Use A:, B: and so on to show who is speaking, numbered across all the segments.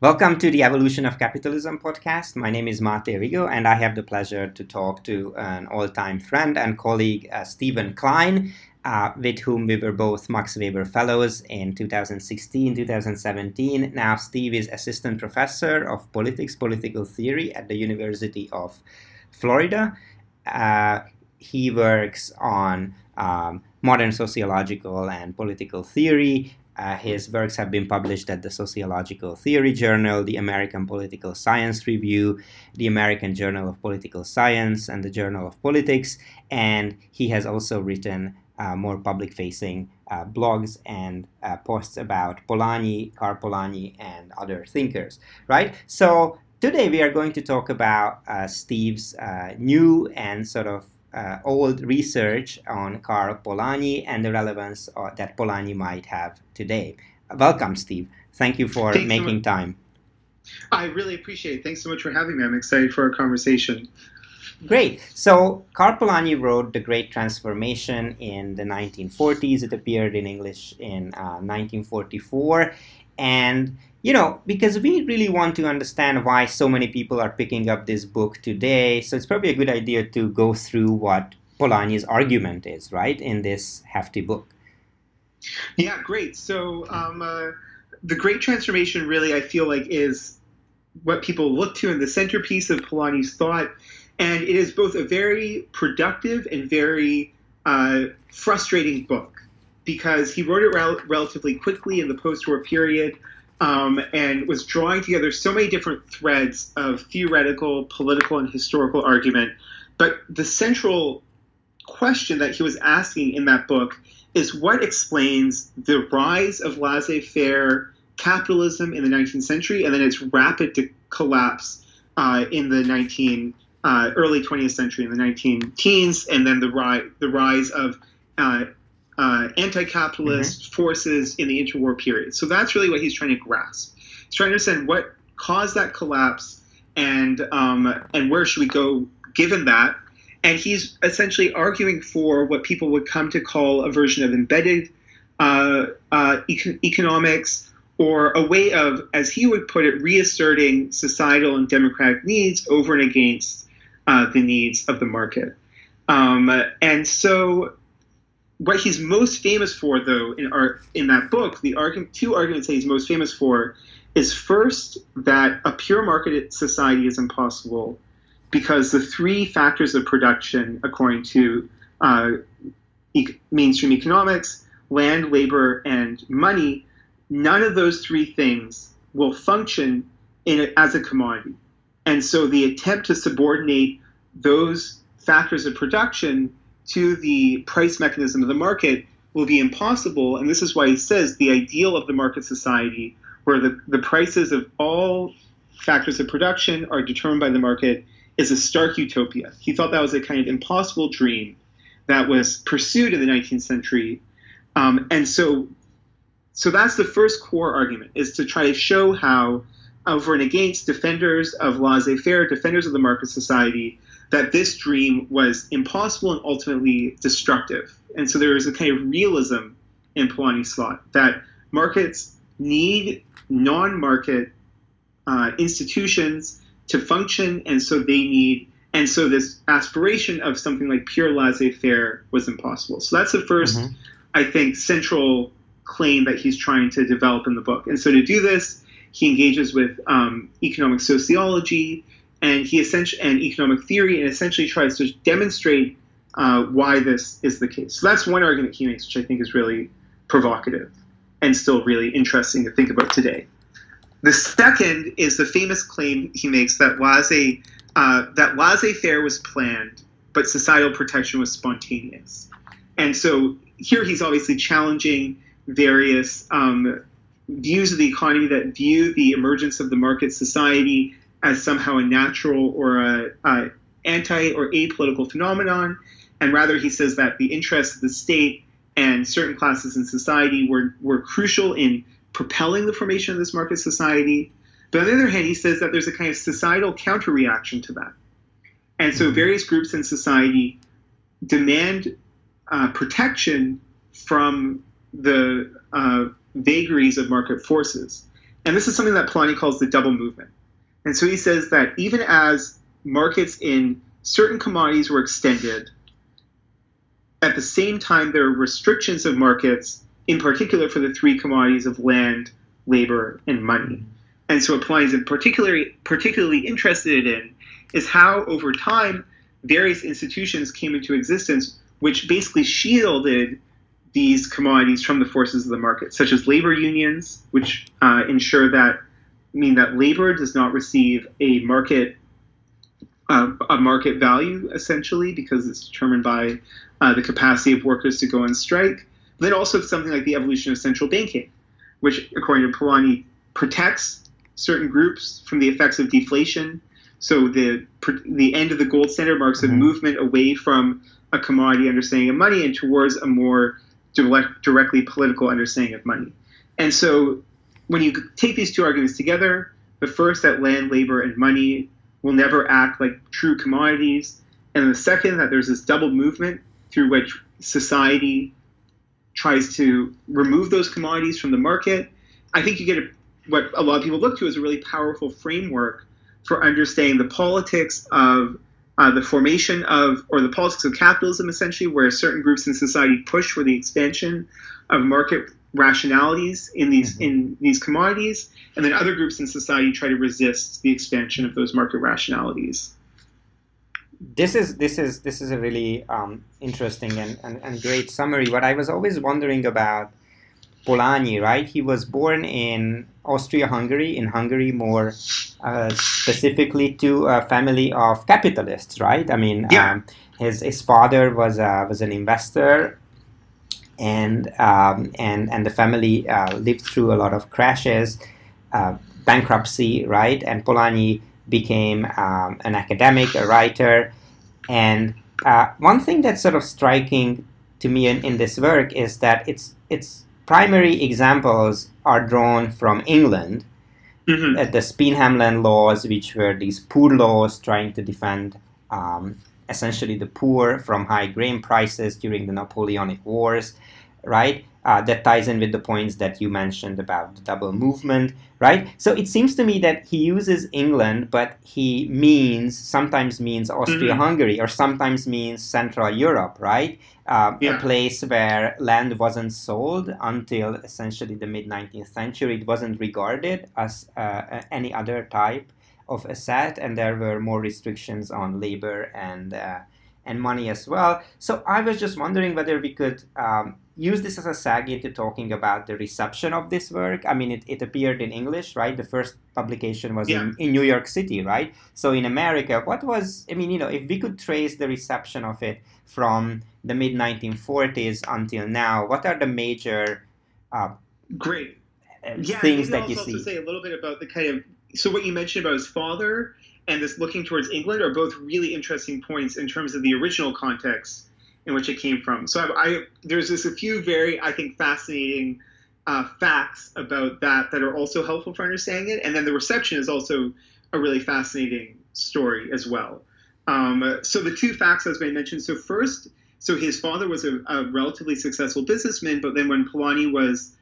A: Welcome to the Evolution of Capitalism podcast. My name is Mate Rigo, and I have the pleasure to talk to an all time friend and colleague, uh, Steven Klein, uh, with whom we were both Max Weber Fellows in 2016 2017. Now, Steve is assistant professor of politics, political theory at the University of Florida. Uh, he works on um, modern sociological and political theory, uh, his works have been published at the Sociological Theory Journal, the American Political Science Review, the American Journal of Political Science, and the Journal of Politics. And he has also written uh, more public facing uh, blogs and uh, posts about Polanyi, Karl Polanyi, and other thinkers, right? So today we are going to talk about uh, Steve's uh, new and sort of uh, old research on Karl Polanyi and the relevance uh, that Polanyi might have today. Welcome, Steve. Thank you for Thanks making so time.
B: I really appreciate it. Thanks so much for having me. I'm excited for our conversation.
A: Great. So, Karl Polanyi wrote The Great Transformation in the 1940s. It appeared in English in uh, 1944. And you know, because we really want to understand why so many people are picking up this book today. So it's probably a good idea to go through what Polanyi's argument is, right, in this hefty book.
B: Yeah, great. So um, uh, the Great Transformation really, I feel like, is what people look to in the centerpiece of Polanyi's thought. And it is both a very productive and very uh, frustrating book because he wrote it rel- relatively quickly in the post war period um, and was drawing together so many different threads of theoretical, political, and historical argument. But the central question that he was asking in that book is what explains the rise of laissez faire capitalism in the 19th century and then its rapid collapse uh, in the 19 uh, early 20th century in the 19 teens and then the, ri- the rise of uh, uh, anti-capitalist mm-hmm. forces in the interwar period. So that's really what he's trying to grasp. He's trying to understand what caused that collapse and um, and where should we go given that. And he's essentially arguing for what people would come to call a version of embedded uh, uh, econ- economics, or a way of, as he would put it, reasserting societal and democratic needs over and against uh, the needs of the market. Um, and so what he's most famous for, though, in our in that book, the argument, two arguments that he's most famous for, is first that a pure market society is impossible because the three factors of production, according to uh, e- mainstream economics, land, labor, and money, none of those three things will function in as a commodity. And so the attempt to subordinate those factors of production to the price mechanism of the market will be impossible. And this is why he says the ideal of the market society, where the, the prices of all factors of production are determined by the market, is a stark utopia. He thought that was a kind of impossible dream that was pursued in the 19th century. Um, and so, so that's the first core argument, is to try to show how over and against defenders of laissez-faire, defenders of the market society, that this dream was impossible and ultimately destructive. And so there is a kind of realism in Polanyi's thought that markets need non-market uh, institutions to function, and so they need, and so this aspiration of something like pure laissez-faire was impossible. So that's the 1st mm-hmm. I think, central claim that he's trying to develop in the book. And so to do this, he engages with um, economic sociology, and he essentially and economic theory, and essentially tries to demonstrate uh, why this is the case. So that's one argument he makes, which I think is really provocative and still really interesting to think about today. The second is the famous claim he makes that laissez uh, that laissez-faire was planned, but societal protection was spontaneous. And so here he's obviously challenging various um, views of the economy that view the emergence of the market society as somehow a natural or a, a anti or apolitical phenomenon, and rather he says that the interests of the state and certain classes in society were, were crucial in propelling the formation of this market society. But on the other hand, he says that there's a kind of societal counter reaction to that. And so various groups in society demand uh, protection from the uh, vagaries of market forces. And this is something that Polanyi calls the double movement. And so he says that even as markets in certain commodities were extended, at the same time there are restrictions of markets, in particular for the three commodities of land, labor, and money. And so what Polanyi is particularly particularly interested in is how over time various institutions came into existence which basically shielded these commodities from the forces of the market, such as labor unions, which uh, ensure that mean that labor does not receive a market uh, a market value essentially because it's determined by uh, the capacity of workers to go on strike. Then also something like the evolution of central banking, which according to Polanyi protects certain groups from the effects of deflation. So the the end of the gold standard marks mm-hmm. a movement away from a commodity understanding of money and towards a more direct, directly political understanding of money. And so when you take these two arguments together, the first that land, labor, and money will never act like true commodities, and the second that there's this double movement through which society tries to remove those commodities from the market, I think you get a, what a lot of people look to as a really powerful framework for understanding the politics of uh, the formation of, or the politics of capitalism, essentially, where certain groups in society push for the expansion of market rationalities in these mm-hmm. in these commodities, and then other groups in society try to resist the expansion of those market rationalities.
A: This is this is this is a really um, interesting and, and, and great summary. What I was always wondering about Polanyi, right? He was born in Austria-Hungary, in Hungary more uh, specifically to a family of capitalists, right? I mean,
B: yeah. um,
A: his his father was uh, was an investor, and um, and and the family uh, lived through a lot of crashes, uh, bankruptcy, right? And Polanyi became um, an academic, a writer, and uh, one thing that's sort of striking to me in, in this work is that it's it's primary examples are drawn from England, mm-hmm. at the Speenhamland laws, which were these poor laws trying to defend um, essentially the poor from high grain prices during the Napoleonic Wars, right? Uh, that ties in with the points that you mentioned about the double movement, right? So it seems to me that he uses England, but he means sometimes means Austria-Hungary mm-hmm. or sometimes means Central Europe, right? Uh, yeah. A place where land wasn't sold until essentially the mid 19th century. It wasn't regarded as uh, any other type of asset, and there were more restrictions on labor and uh, and money as well. So I was just wondering whether we could um, use this as a seg into talking about the reception of this work. I mean, it, it appeared in English, right? The first publication was yeah. in, in New York City, right? So in America, what was, I mean, you know, if we could trace the reception of it from the mid 1940s until now, what are the major uh,
B: great
A: uh, yeah, things that you
B: see?
A: Also
B: say a little bit about the kind of so what you mentioned about his father and this looking towards England are both really interesting points in terms of the original context in which it came from. So I, I there's just a few very I think fascinating uh, facts about that that are also helpful for understanding it, and then the reception is also a really fascinating story as well. Um, so the two facts as I mentioned. So first, so his father was a, a relatively successful businessman, but then when Polanyi was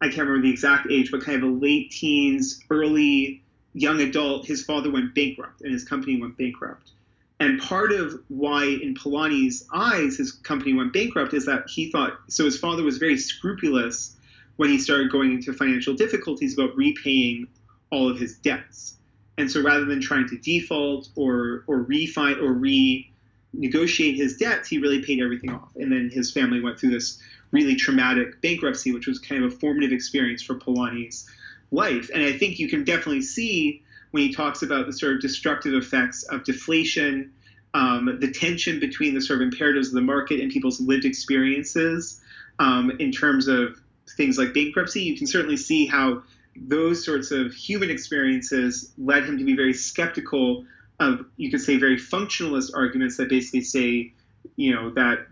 B: I can't remember the exact age, but kind of a late teens, early young adult, his father went bankrupt and his company went bankrupt. And part of why, in Polanyi's eyes, his company went bankrupt is that he thought so. His father was very scrupulous when he started going into financial difficulties about repaying all of his debts. And so, rather than trying to default or or refi or renegotiate his debts, he really paid everything off. And then his family went through this really traumatic bankruptcy, which was kind of a formative experience for Polanyi's life. And I think you can definitely see when he talks about the sort of destructive effects of deflation, um, the tension between the sort of imperatives of the market and people's lived experiences um, in terms of things like bankruptcy. You can certainly see how those sorts of human experiences led him to be very skeptical of, you could say, very functionalist arguments that basically say, you know, that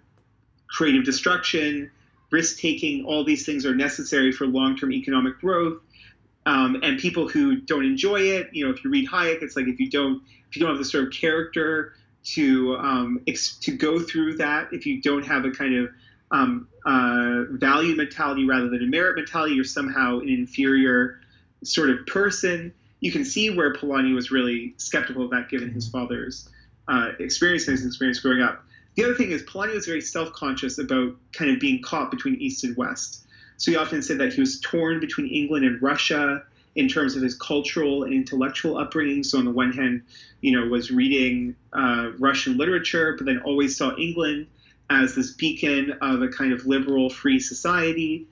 B: creative destruction, risk taking, all these things are necessary for long term economic growth. Um, and people who don't enjoy it, you know, if you read Hayek, it's like if you don't if you don't have the sort of character to um, ex- to go through that, if you don't have a kind of um, uh, value mentality rather than a merit mentality, you're somehow an inferior sort of person. You can see where Polanyi was really skeptical of that, given his father's uh, experience and his experience growing up. The other thing is Polanyi was very self-conscious about kind of being caught between East and West. So he often said that he was torn between England and Russia in terms of his cultural and intellectual upbringing. So on the one hand, you know, was reading uh, Russian literature, but then always saw England as this beacon of a kind of liberal, free society.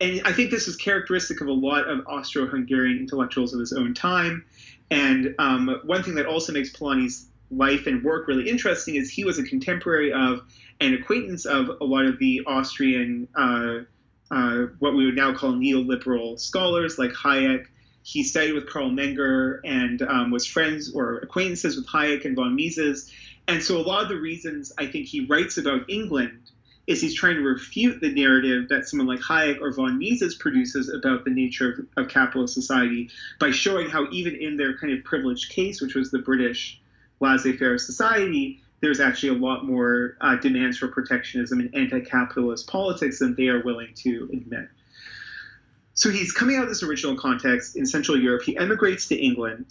B: And I think this is characteristic of a lot of Austro-Hungarian intellectuals of his own time. And um, one thing that also makes Polanyi's life and work really interesting is he was a contemporary of and acquaintance of a lot of the Austrian, uh, uh, what we would now call neoliberal scholars like Hayek. He studied with Karl Menger and um, was friends or acquaintances with Hayek and von Mises. And so a lot of the reasons I think he writes about England is he's trying to refute the narrative that someone like Hayek or von Mises produces about the nature of, of capitalist society by showing how even in their kind of privileged case, which was the British laissez-faire society, there's actually a lot more uh, demands for protectionism and anti-capitalist politics than they are willing to admit. So he's coming out of this original context in Central Europe. He emigrates to England,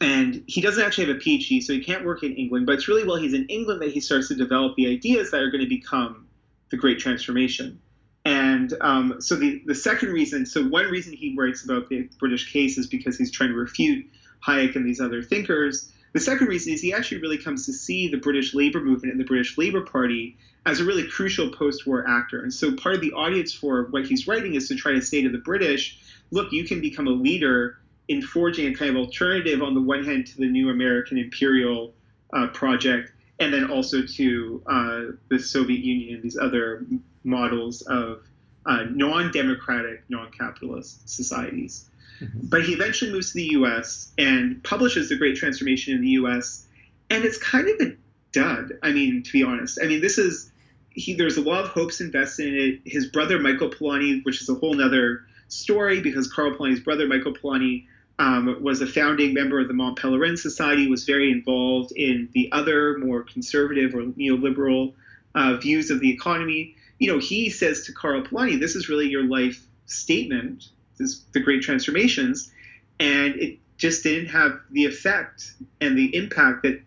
B: and he doesn't actually have a PhD, so he can't work in England. But it's really while he's in England that he starts to develop the ideas that are going to become the Great Transformation. And um, so the, the second reason, so one reason he writes about the British case is because he's trying to refute Hayek and these other thinkers. The second reason is he actually really comes to see the British labor movement and the British Labor Party as a really crucial post war actor. And so part of the audience for what he's writing is to try to say to the British, look, you can become a leader in forging a kind of alternative on the one hand to the new American imperial uh, project, and then also to uh, the Soviet Union and these other models of uh, non democratic, non capitalist societies. Mm-hmm. But he eventually moves to the US and publishes The Great Transformation in the US. And it's kind of a dud, I mean, to be honest. I mean, this is, he, there's a lot of hopes invested in it. His brother, Michael Polanyi, which is a whole other story because Karl Polanyi's brother, Michael Polanyi, um, was a founding member of the Mont Pelerin Society, was very involved in the other more conservative or neoliberal uh, views of the economy. You know, he says to Karl Polanyi, this is really your life statement this, the great transformations, and it just didn't have the effect and the impact that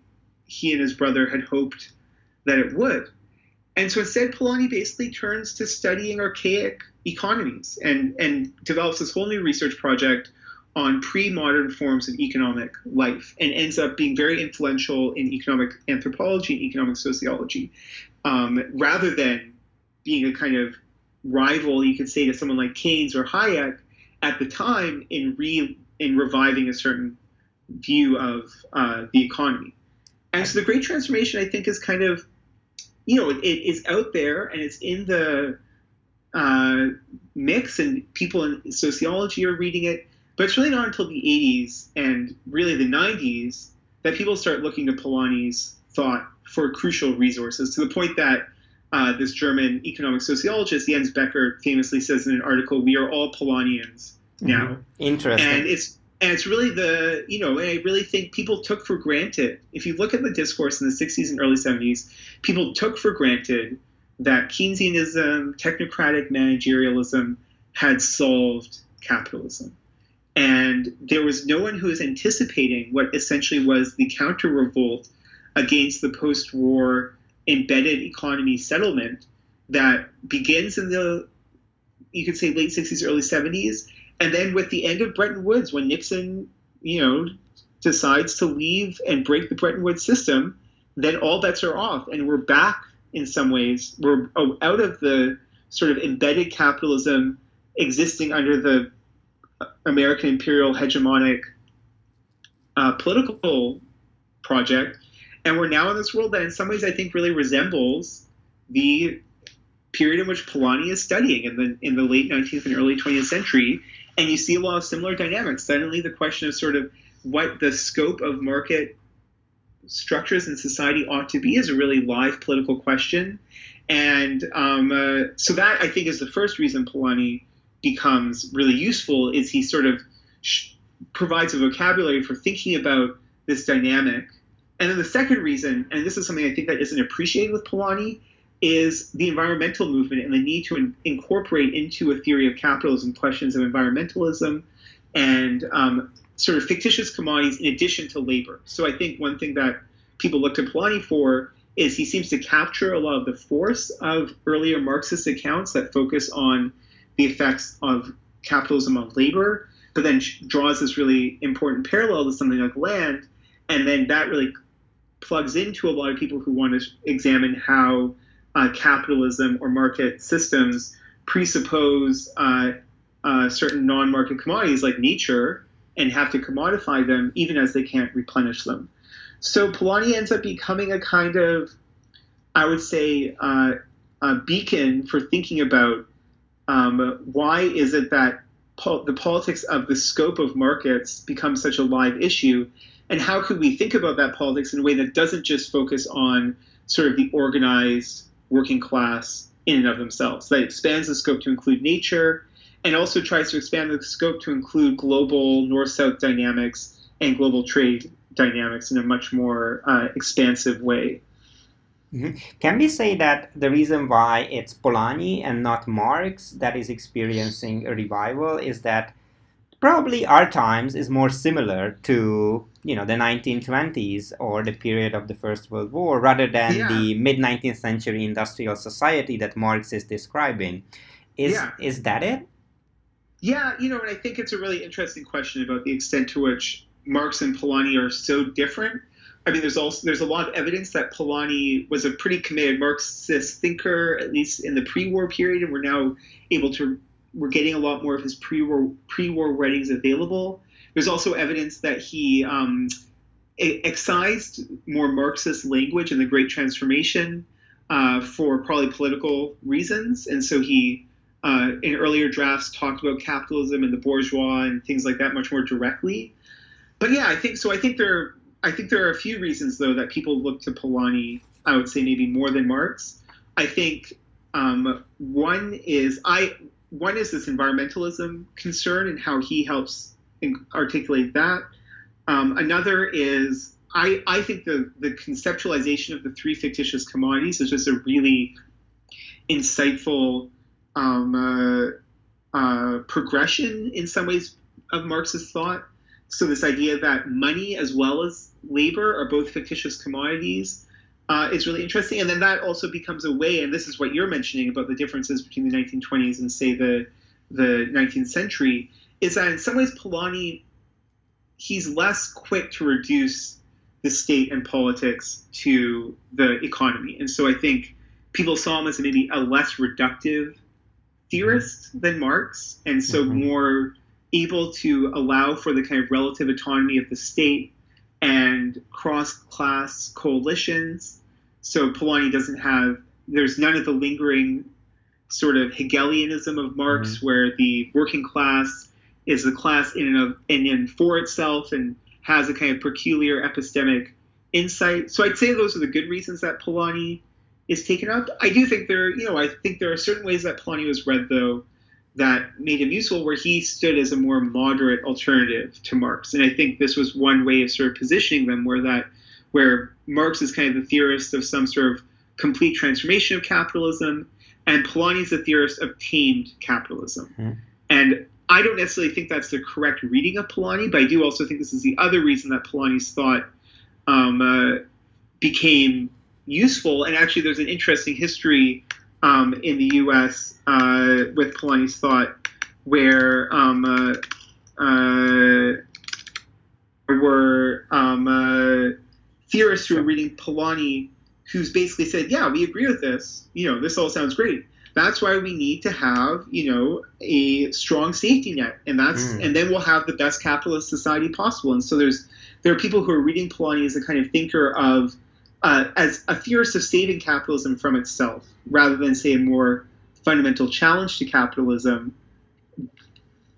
B: he and his brother had hoped that it would. And so instead, Polanyi basically turns to studying archaic economies and, and develops this whole new research project on pre-modern forms of economic life and ends up being very influential in economic anthropology and economic sociology um, rather than being a kind of rival you could say to someone like keynes or hayek at the time in re in reviving a certain view of uh, the economy. And so the Great Transformation, I think, is kind of, you know, it, it is out there and it's in the uh, mix, and people in sociology are reading it. But it's really not until the 80s and really the 90s that people start looking to Polanyi's thought for crucial resources to the point that uh, this German economic sociologist Jens Beckert famously says in an article, "We are all Polanyians now." Mm-hmm.
A: Interesting.
B: And it's and it's really the you know I really think people took for granted. If you look at the discourse in the 60s and early 70s, people took for granted that Keynesianism, technocratic managerialism, had solved capitalism. And there was no one who was anticipating what essentially was the counter revolt against the post war embedded economy settlement that begins in the you could say late 60s early 70s and then with the end of Bretton Woods when Nixon you know decides to leave and break the Bretton Woods system then all bets are off and we're back in some ways. We're out of the sort of embedded capitalism existing under the American imperial hegemonic uh, political project and we're now in this world that, in some ways, I think really resembles the period in which Polanyi is studying in the in the late 19th and early 20th century. And you see a lot of similar dynamics. Suddenly, the question of sort of what the scope of market structures in society ought to be is a really live political question. And um, uh, so that I think is the first reason Polanyi becomes really useful is he sort of sh- provides a vocabulary for thinking about this dynamic and then the second reason, and this is something I think that isn't appreciated with Polanyi, is the environmental movement and the need to in- incorporate into a theory of capitalism questions of environmentalism and um, sort of fictitious commodities in addition to labor. So I think one thing that people look to Polanyi for is he seems to capture a lot of the force of earlier Marxist accounts that focus on the effects of capitalism on labor, but then draws this really important parallel to something like land, and then that really plugs into a lot of people who want to examine how uh, capitalism or market systems presuppose uh, uh, certain non-market commodities like nature and have to commodify them even as they can't replenish them. So Polanyi ends up becoming a kind of, I would say, uh, a beacon for thinking about um, why is it that po- the politics of the scope of markets becomes such a live issue, and how could we think about that politics in a way that doesn't just focus on sort of the organized working class in and of themselves, that expands the scope to include nature, and also tries to expand the scope to include global north-south dynamics and global trade dynamics in a much more uh, expansive way.
A: Mm-hmm. Can we say that the reason why it's Polanyi and not Marx that is experiencing a revival is that probably our times is more similar to you know the 1920s or the period of the First World War rather than yeah. the mid 19th century industrial society that Marx is describing. Is yeah. is that it?
B: Yeah, you know, and I think it's a really interesting question about the extent to which Marx and Polanyi are so different. I mean, there's also there's a lot of evidence that Polanyi was a pretty committed Marxist thinker, at least in the pre-war period, and we're now able to we're getting a lot more of his pre-war pre-war writings available. There's also evidence that he um, excised more Marxist language in the Great Transformation uh, for probably political reasons, and so he uh, in earlier drafts talked about capitalism and the bourgeois and things like that much more directly. But yeah, I think so. I think there, I think there are a few reasons though that people look to Polanyi. I would say maybe more than Marx. I think um, one is I one is this environmentalism concern and how he helps articulate that. Um, another is I, I think the, the conceptualization of the three fictitious commodities is just a really insightful um, uh, uh, progression in some ways of Marxist thought. So this idea that money as well as labor are both fictitious commodities uh, is really interesting, and then that also becomes a way. And this is what you're mentioning about the differences between the 1920s and say the the 19th century is that in some ways Polanyi he's less quick to reduce the state and politics to the economy, and so I think people saw him as maybe a less reductive theorist than Marx, and so mm-hmm. more able to allow for the kind of relative autonomy of the state and cross class coalitions. So Polanyi doesn't have, there's none of the lingering sort of Hegelianism of Marx, mm-hmm. where the working class is the class in and of and in for itself and has a kind of peculiar epistemic insight. So I'd say those are the good reasons that Polanyi is taken up. I do think there, you know, I think there are certain ways that Polanyi was read though that made him useful, where he stood as a more moderate alternative to Marx. And I think this was one way of sort of positioning them, where that where Marx is kind of the theorist of some sort of complete transformation of capitalism, and Polanyi is the theorist of tamed capitalism. Mm. And I don't necessarily think that's the correct reading of Polanyi, but I do also think this is the other reason that Polanyi's thought um, uh, became useful. And actually, there's an interesting history um, in the U.S. Uh, with Polanyi's thought, where um, uh, uh, were um, uh, theorists who were reading Polanyi, who's basically said, "Yeah, we agree with this. You know, this all sounds great." That's why we need to have, you know, a strong safety net, and that's, mm. and then we'll have the best capitalist society possible. And so there's, there are people who are reading Polanyi as a kind of thinker of uh, as a theorist of saving capitalism from itself, rather than say a more fundamental challenge to capitalism.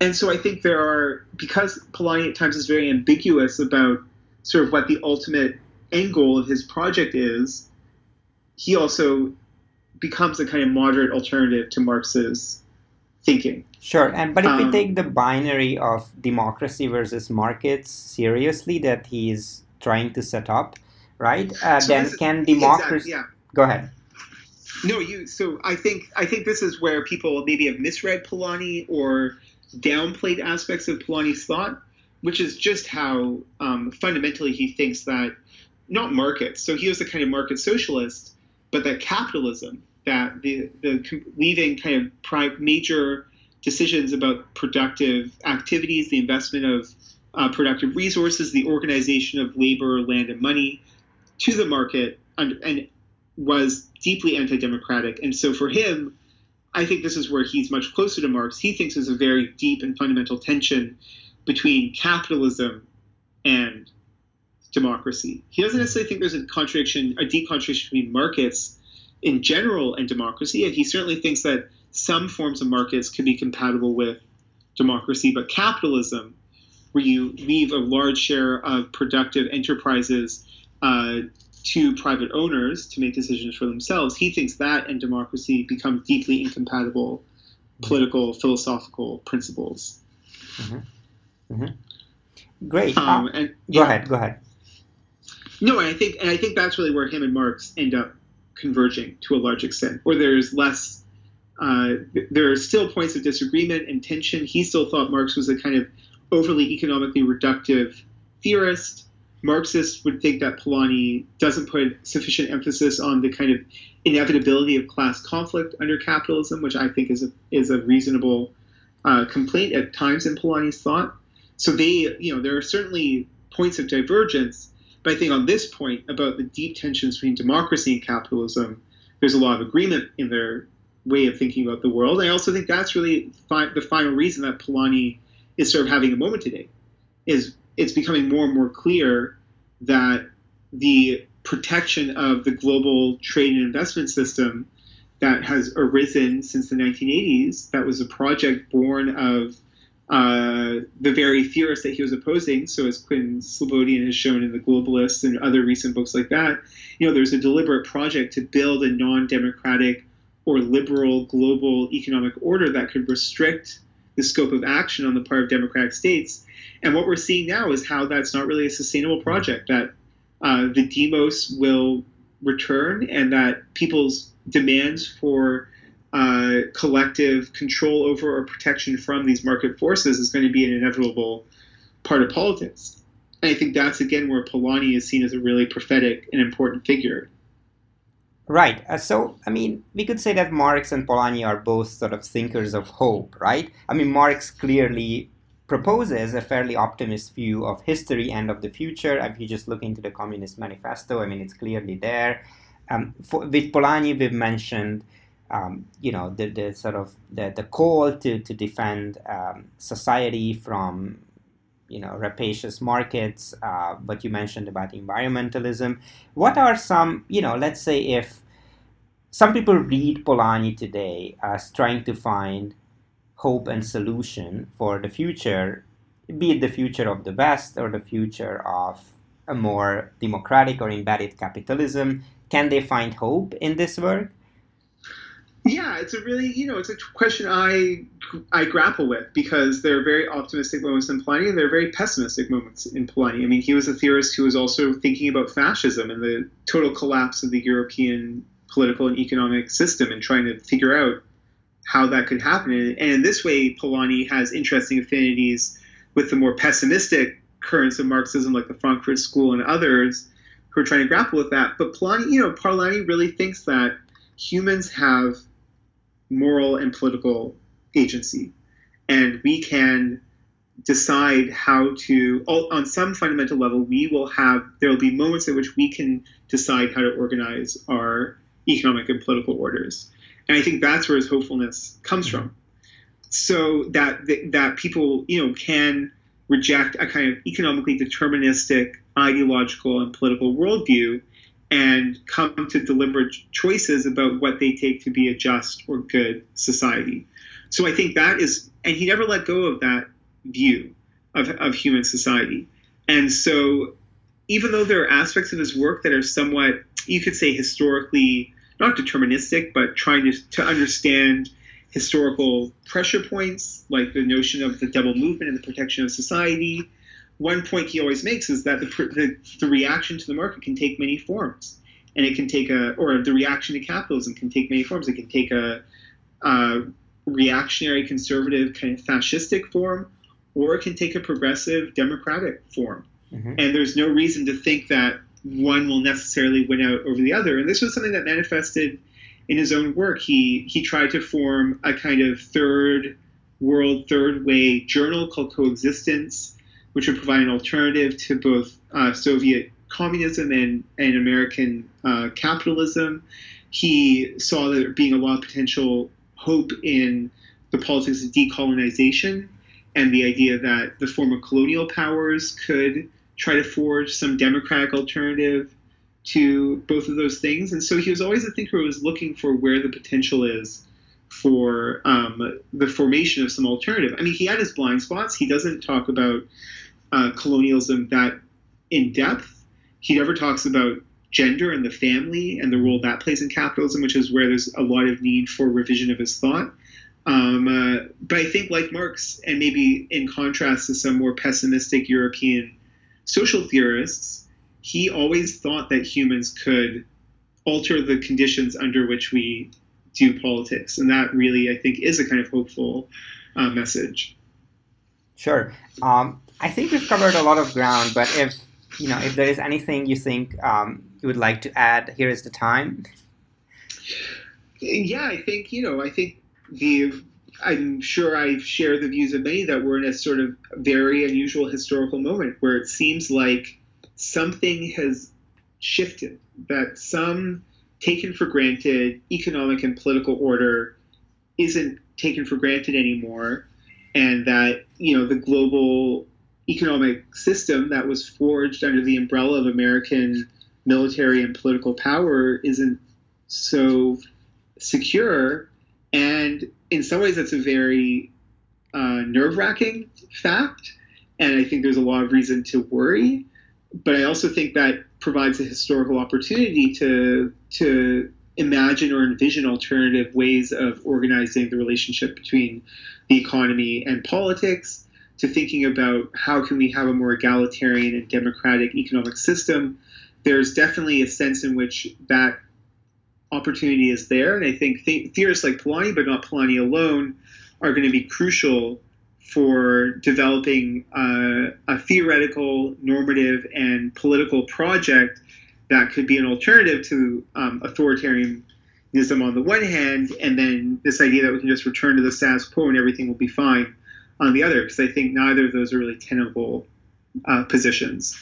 B: And so I think there are because Polanyi at times is very ambiguous about sort of what the ultimate end goal of his project is. He also becomes a kind of moderate alternative to Marx's thinking.
A: Sure, and but if um, we take the binary of democracy versus markets seriously that he's trying to set up, right? Uh, so then can democracy? Exactly, yeah. Go ahead.
B: No, you. So I think I think this is where people maybe have misread Polanyi or downplayed aspects of Polanyi's thought, which is just how um, fundamentally he thinks that not markets. So he was a kind of market socialist, but that capitalism, that the the leaving kind of major decisions about productive activities, the investment of uh, productive resources, the organization of labor, land, and money to the market, and, and was deeply anti-democratic. And so for him, I think this is where he's much closer to Marx. He thinks there's a very deep and fundamental tension between capitalism and democracy. He doesn't hmm. necessarily think there's a contradiction, a deep contradiction between markets in general and democracy, and he certainly thinks that some forms of markets can be compatible with democracy, but capitalism, where you leave a large share of productive enterprises uh, to private owners to make decisions for themselves, he thinks that and democracy become deeply incompatible political, philosophical principles.
A: Mm-hmm. Mm-hmm. Great. Um, uh, and, go yeah. ahead. Go ahead.
B: No, and I think and I think that's really where him and Marx end up converging to a large extent, where there's less. Uh, there are still points of disagreement and tension. He still thought Marx was a kind of overly economically reductive theorist. Marxists would think that Polanyi doesn't put sufficient emphasis on the kind of inevitability of class conflict under capitalism, which I think is a, is a reasonable uh, complaint at times in Polanyi's thought. So they, you know, there are certainly points of divergence, but I think on this point about the deep tensions between democracy and capitalism, there's a lot of agreement in their way of thinking about the world. I also think that's really fi- the final reason that Polanyi is sort of having a moment today, is it's becoming more and more clear that the protection of the global trade and investment system that has arisen since the 1980s, that was a project born of uh, the very theorists that he was opposing. So, as Quinn Slobodian has shown in The Globalists and other recent books like that, you know, there's a deliberate project to build a non democratic or liberal global economic order that could restrict the scope of action on the part of democratic states. And what we're seeing now is how that's not really a sustainable project, that uh, the demos will return and that people's demands for uh, collective control over or protection from these market forces is going to be an inevitable part of politics. And I think that's again where Polanyi is seen as a really prophetic and important figure.
A: Right. Uh, so, I mean, we could say that Marx and Polanyi are both sort of thinkers of hope, right? I mean, Marx clearly proposes a fairly optimist view of history and of the future. If you just look into the Communist Manifesto, I mean, it's clearly there. Um, for, with Polanyi, we've mentioned um, you know the, the sort of the, the call to, to defend um, society from you know rapacious markets uh, what you mentioned about environmentalism what are some you know let's say if some people read Polanyi today as trying to find hope and solution for the future be it the future of the west or the future of a more democratic or embedded capitalism can they find hope in this work
B: yeah, it's a really you know it's a question I I grapple with because there are very optimistic moments in Polanyi and there are very pessimistic moments in Polanyi. I mean, he was a theorist who was also thinking about fascism and the total collapse of the European political and economic system and trying to figure out how that could happen. And in this way, Polanyi has interesting affinities with the more pessimistic currents of Marxism, like the Frankfurt School and others, who are trying to grapple with that. But Polanyi, you know, Polanyi really thinks that humans have moral and political agency. And we can decide how to, on some fundamental level, we will have, there will be moments in which we can decide how to organize our economic and political orders. And I think that's where his hopefulness comes mm-hmm. from. So that, that people, you know, can reject a kind of economically deterministic ideological and political worldview and come to deliberate choices about what they take to be a just or good society. So I think that is, and he never let go of that view of, of human society. And so even though there are aspects of his work that are somewhat, you could say, historically not deterministic, but trying to, to understand historical pressure points, like the notion of the double movement and the protection of society, one point he always makes is that the, the, the reaction to the market can take many forms, and it can take a or the reaction to capitalism can take many forms. It can take a, a reactionary, conservative, kind of fascistic form, or it can take a progressive, democratic form. Mm-hmm. And there's no reason to think that one will necessarily win out over the other. And this was something that manifested in his own work. He he tried to form a kind of third world, third way journal called Coexistence, which would provide an alternative to both uh, Soviet communism and, and American uh, capitalism. He saw there being a lot of potential hope in the politics of decolonization and the idea that the former colonial powers could try to forge some democratic alternative to both of those things. And so he was always a thinker who was looking for where the potential is for um, the formation of some alternative. I mean, he had his blind spots. He doesn't talk about uh, colonialism that in depth. He never talks about gender and the family and the role that plays in capitalism, which is where there's a lot of need for revision of his thought. Um, uh, but I think, like Marx, and maybe in contrast to some more pessimistic European social theorists, he always thought that humans could alter the conditions under which we do politics. And that really, I think, is a kind of hopeful uh, message.
A: Sure. Um, I think we've covered a lot of ground, but if you know, if there is anything you think um, you would like to add, here is the time.
B: Yeah, I think you know, I think the I'm sure I share the views of many that we're in a sort of very unusual historical moment where it seems like something has shifted, that some taken for granted economic and political order isn't taken for granted anymore, and that you know the global economic system that was forged under the umbrella of American military and political power isn't so secure. And in some ways, that's a very uh, nerve wracking fact. And I think there's a lot of reason to worry. But I also think that provides a historical opportunity to, to imagine or envision alternative ways of organizing the relationship between the economy and politics to thinking about how can we have a more egalitarian and democratic economic system, there's definitely a sense in which that opportunity is there. And I think th- theorists like Polanyi, but not Polanyi alone, are going to be crucial for developing uh, a theoretical, normative, and political project that could be an alternative to um, authoritarianism on the one hand, and then this idea that we can just return to the status quo and everything will be fine on the other, because I think neither of those are really tenable uh, positions.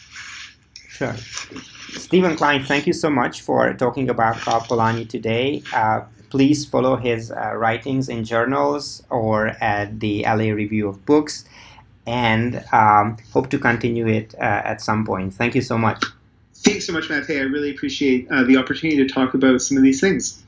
A: Sure. Steven Klein, thank you so much for talking about Karl Polanyi today. Uh, please follow his uh, writings in journals or at the LA Review of Books and um, hope to continue it uh, at some point. Thank you so much.
B: Thanks so much, Matt. Hey, I really appreciate uh, the opportunity to talk about some of these things.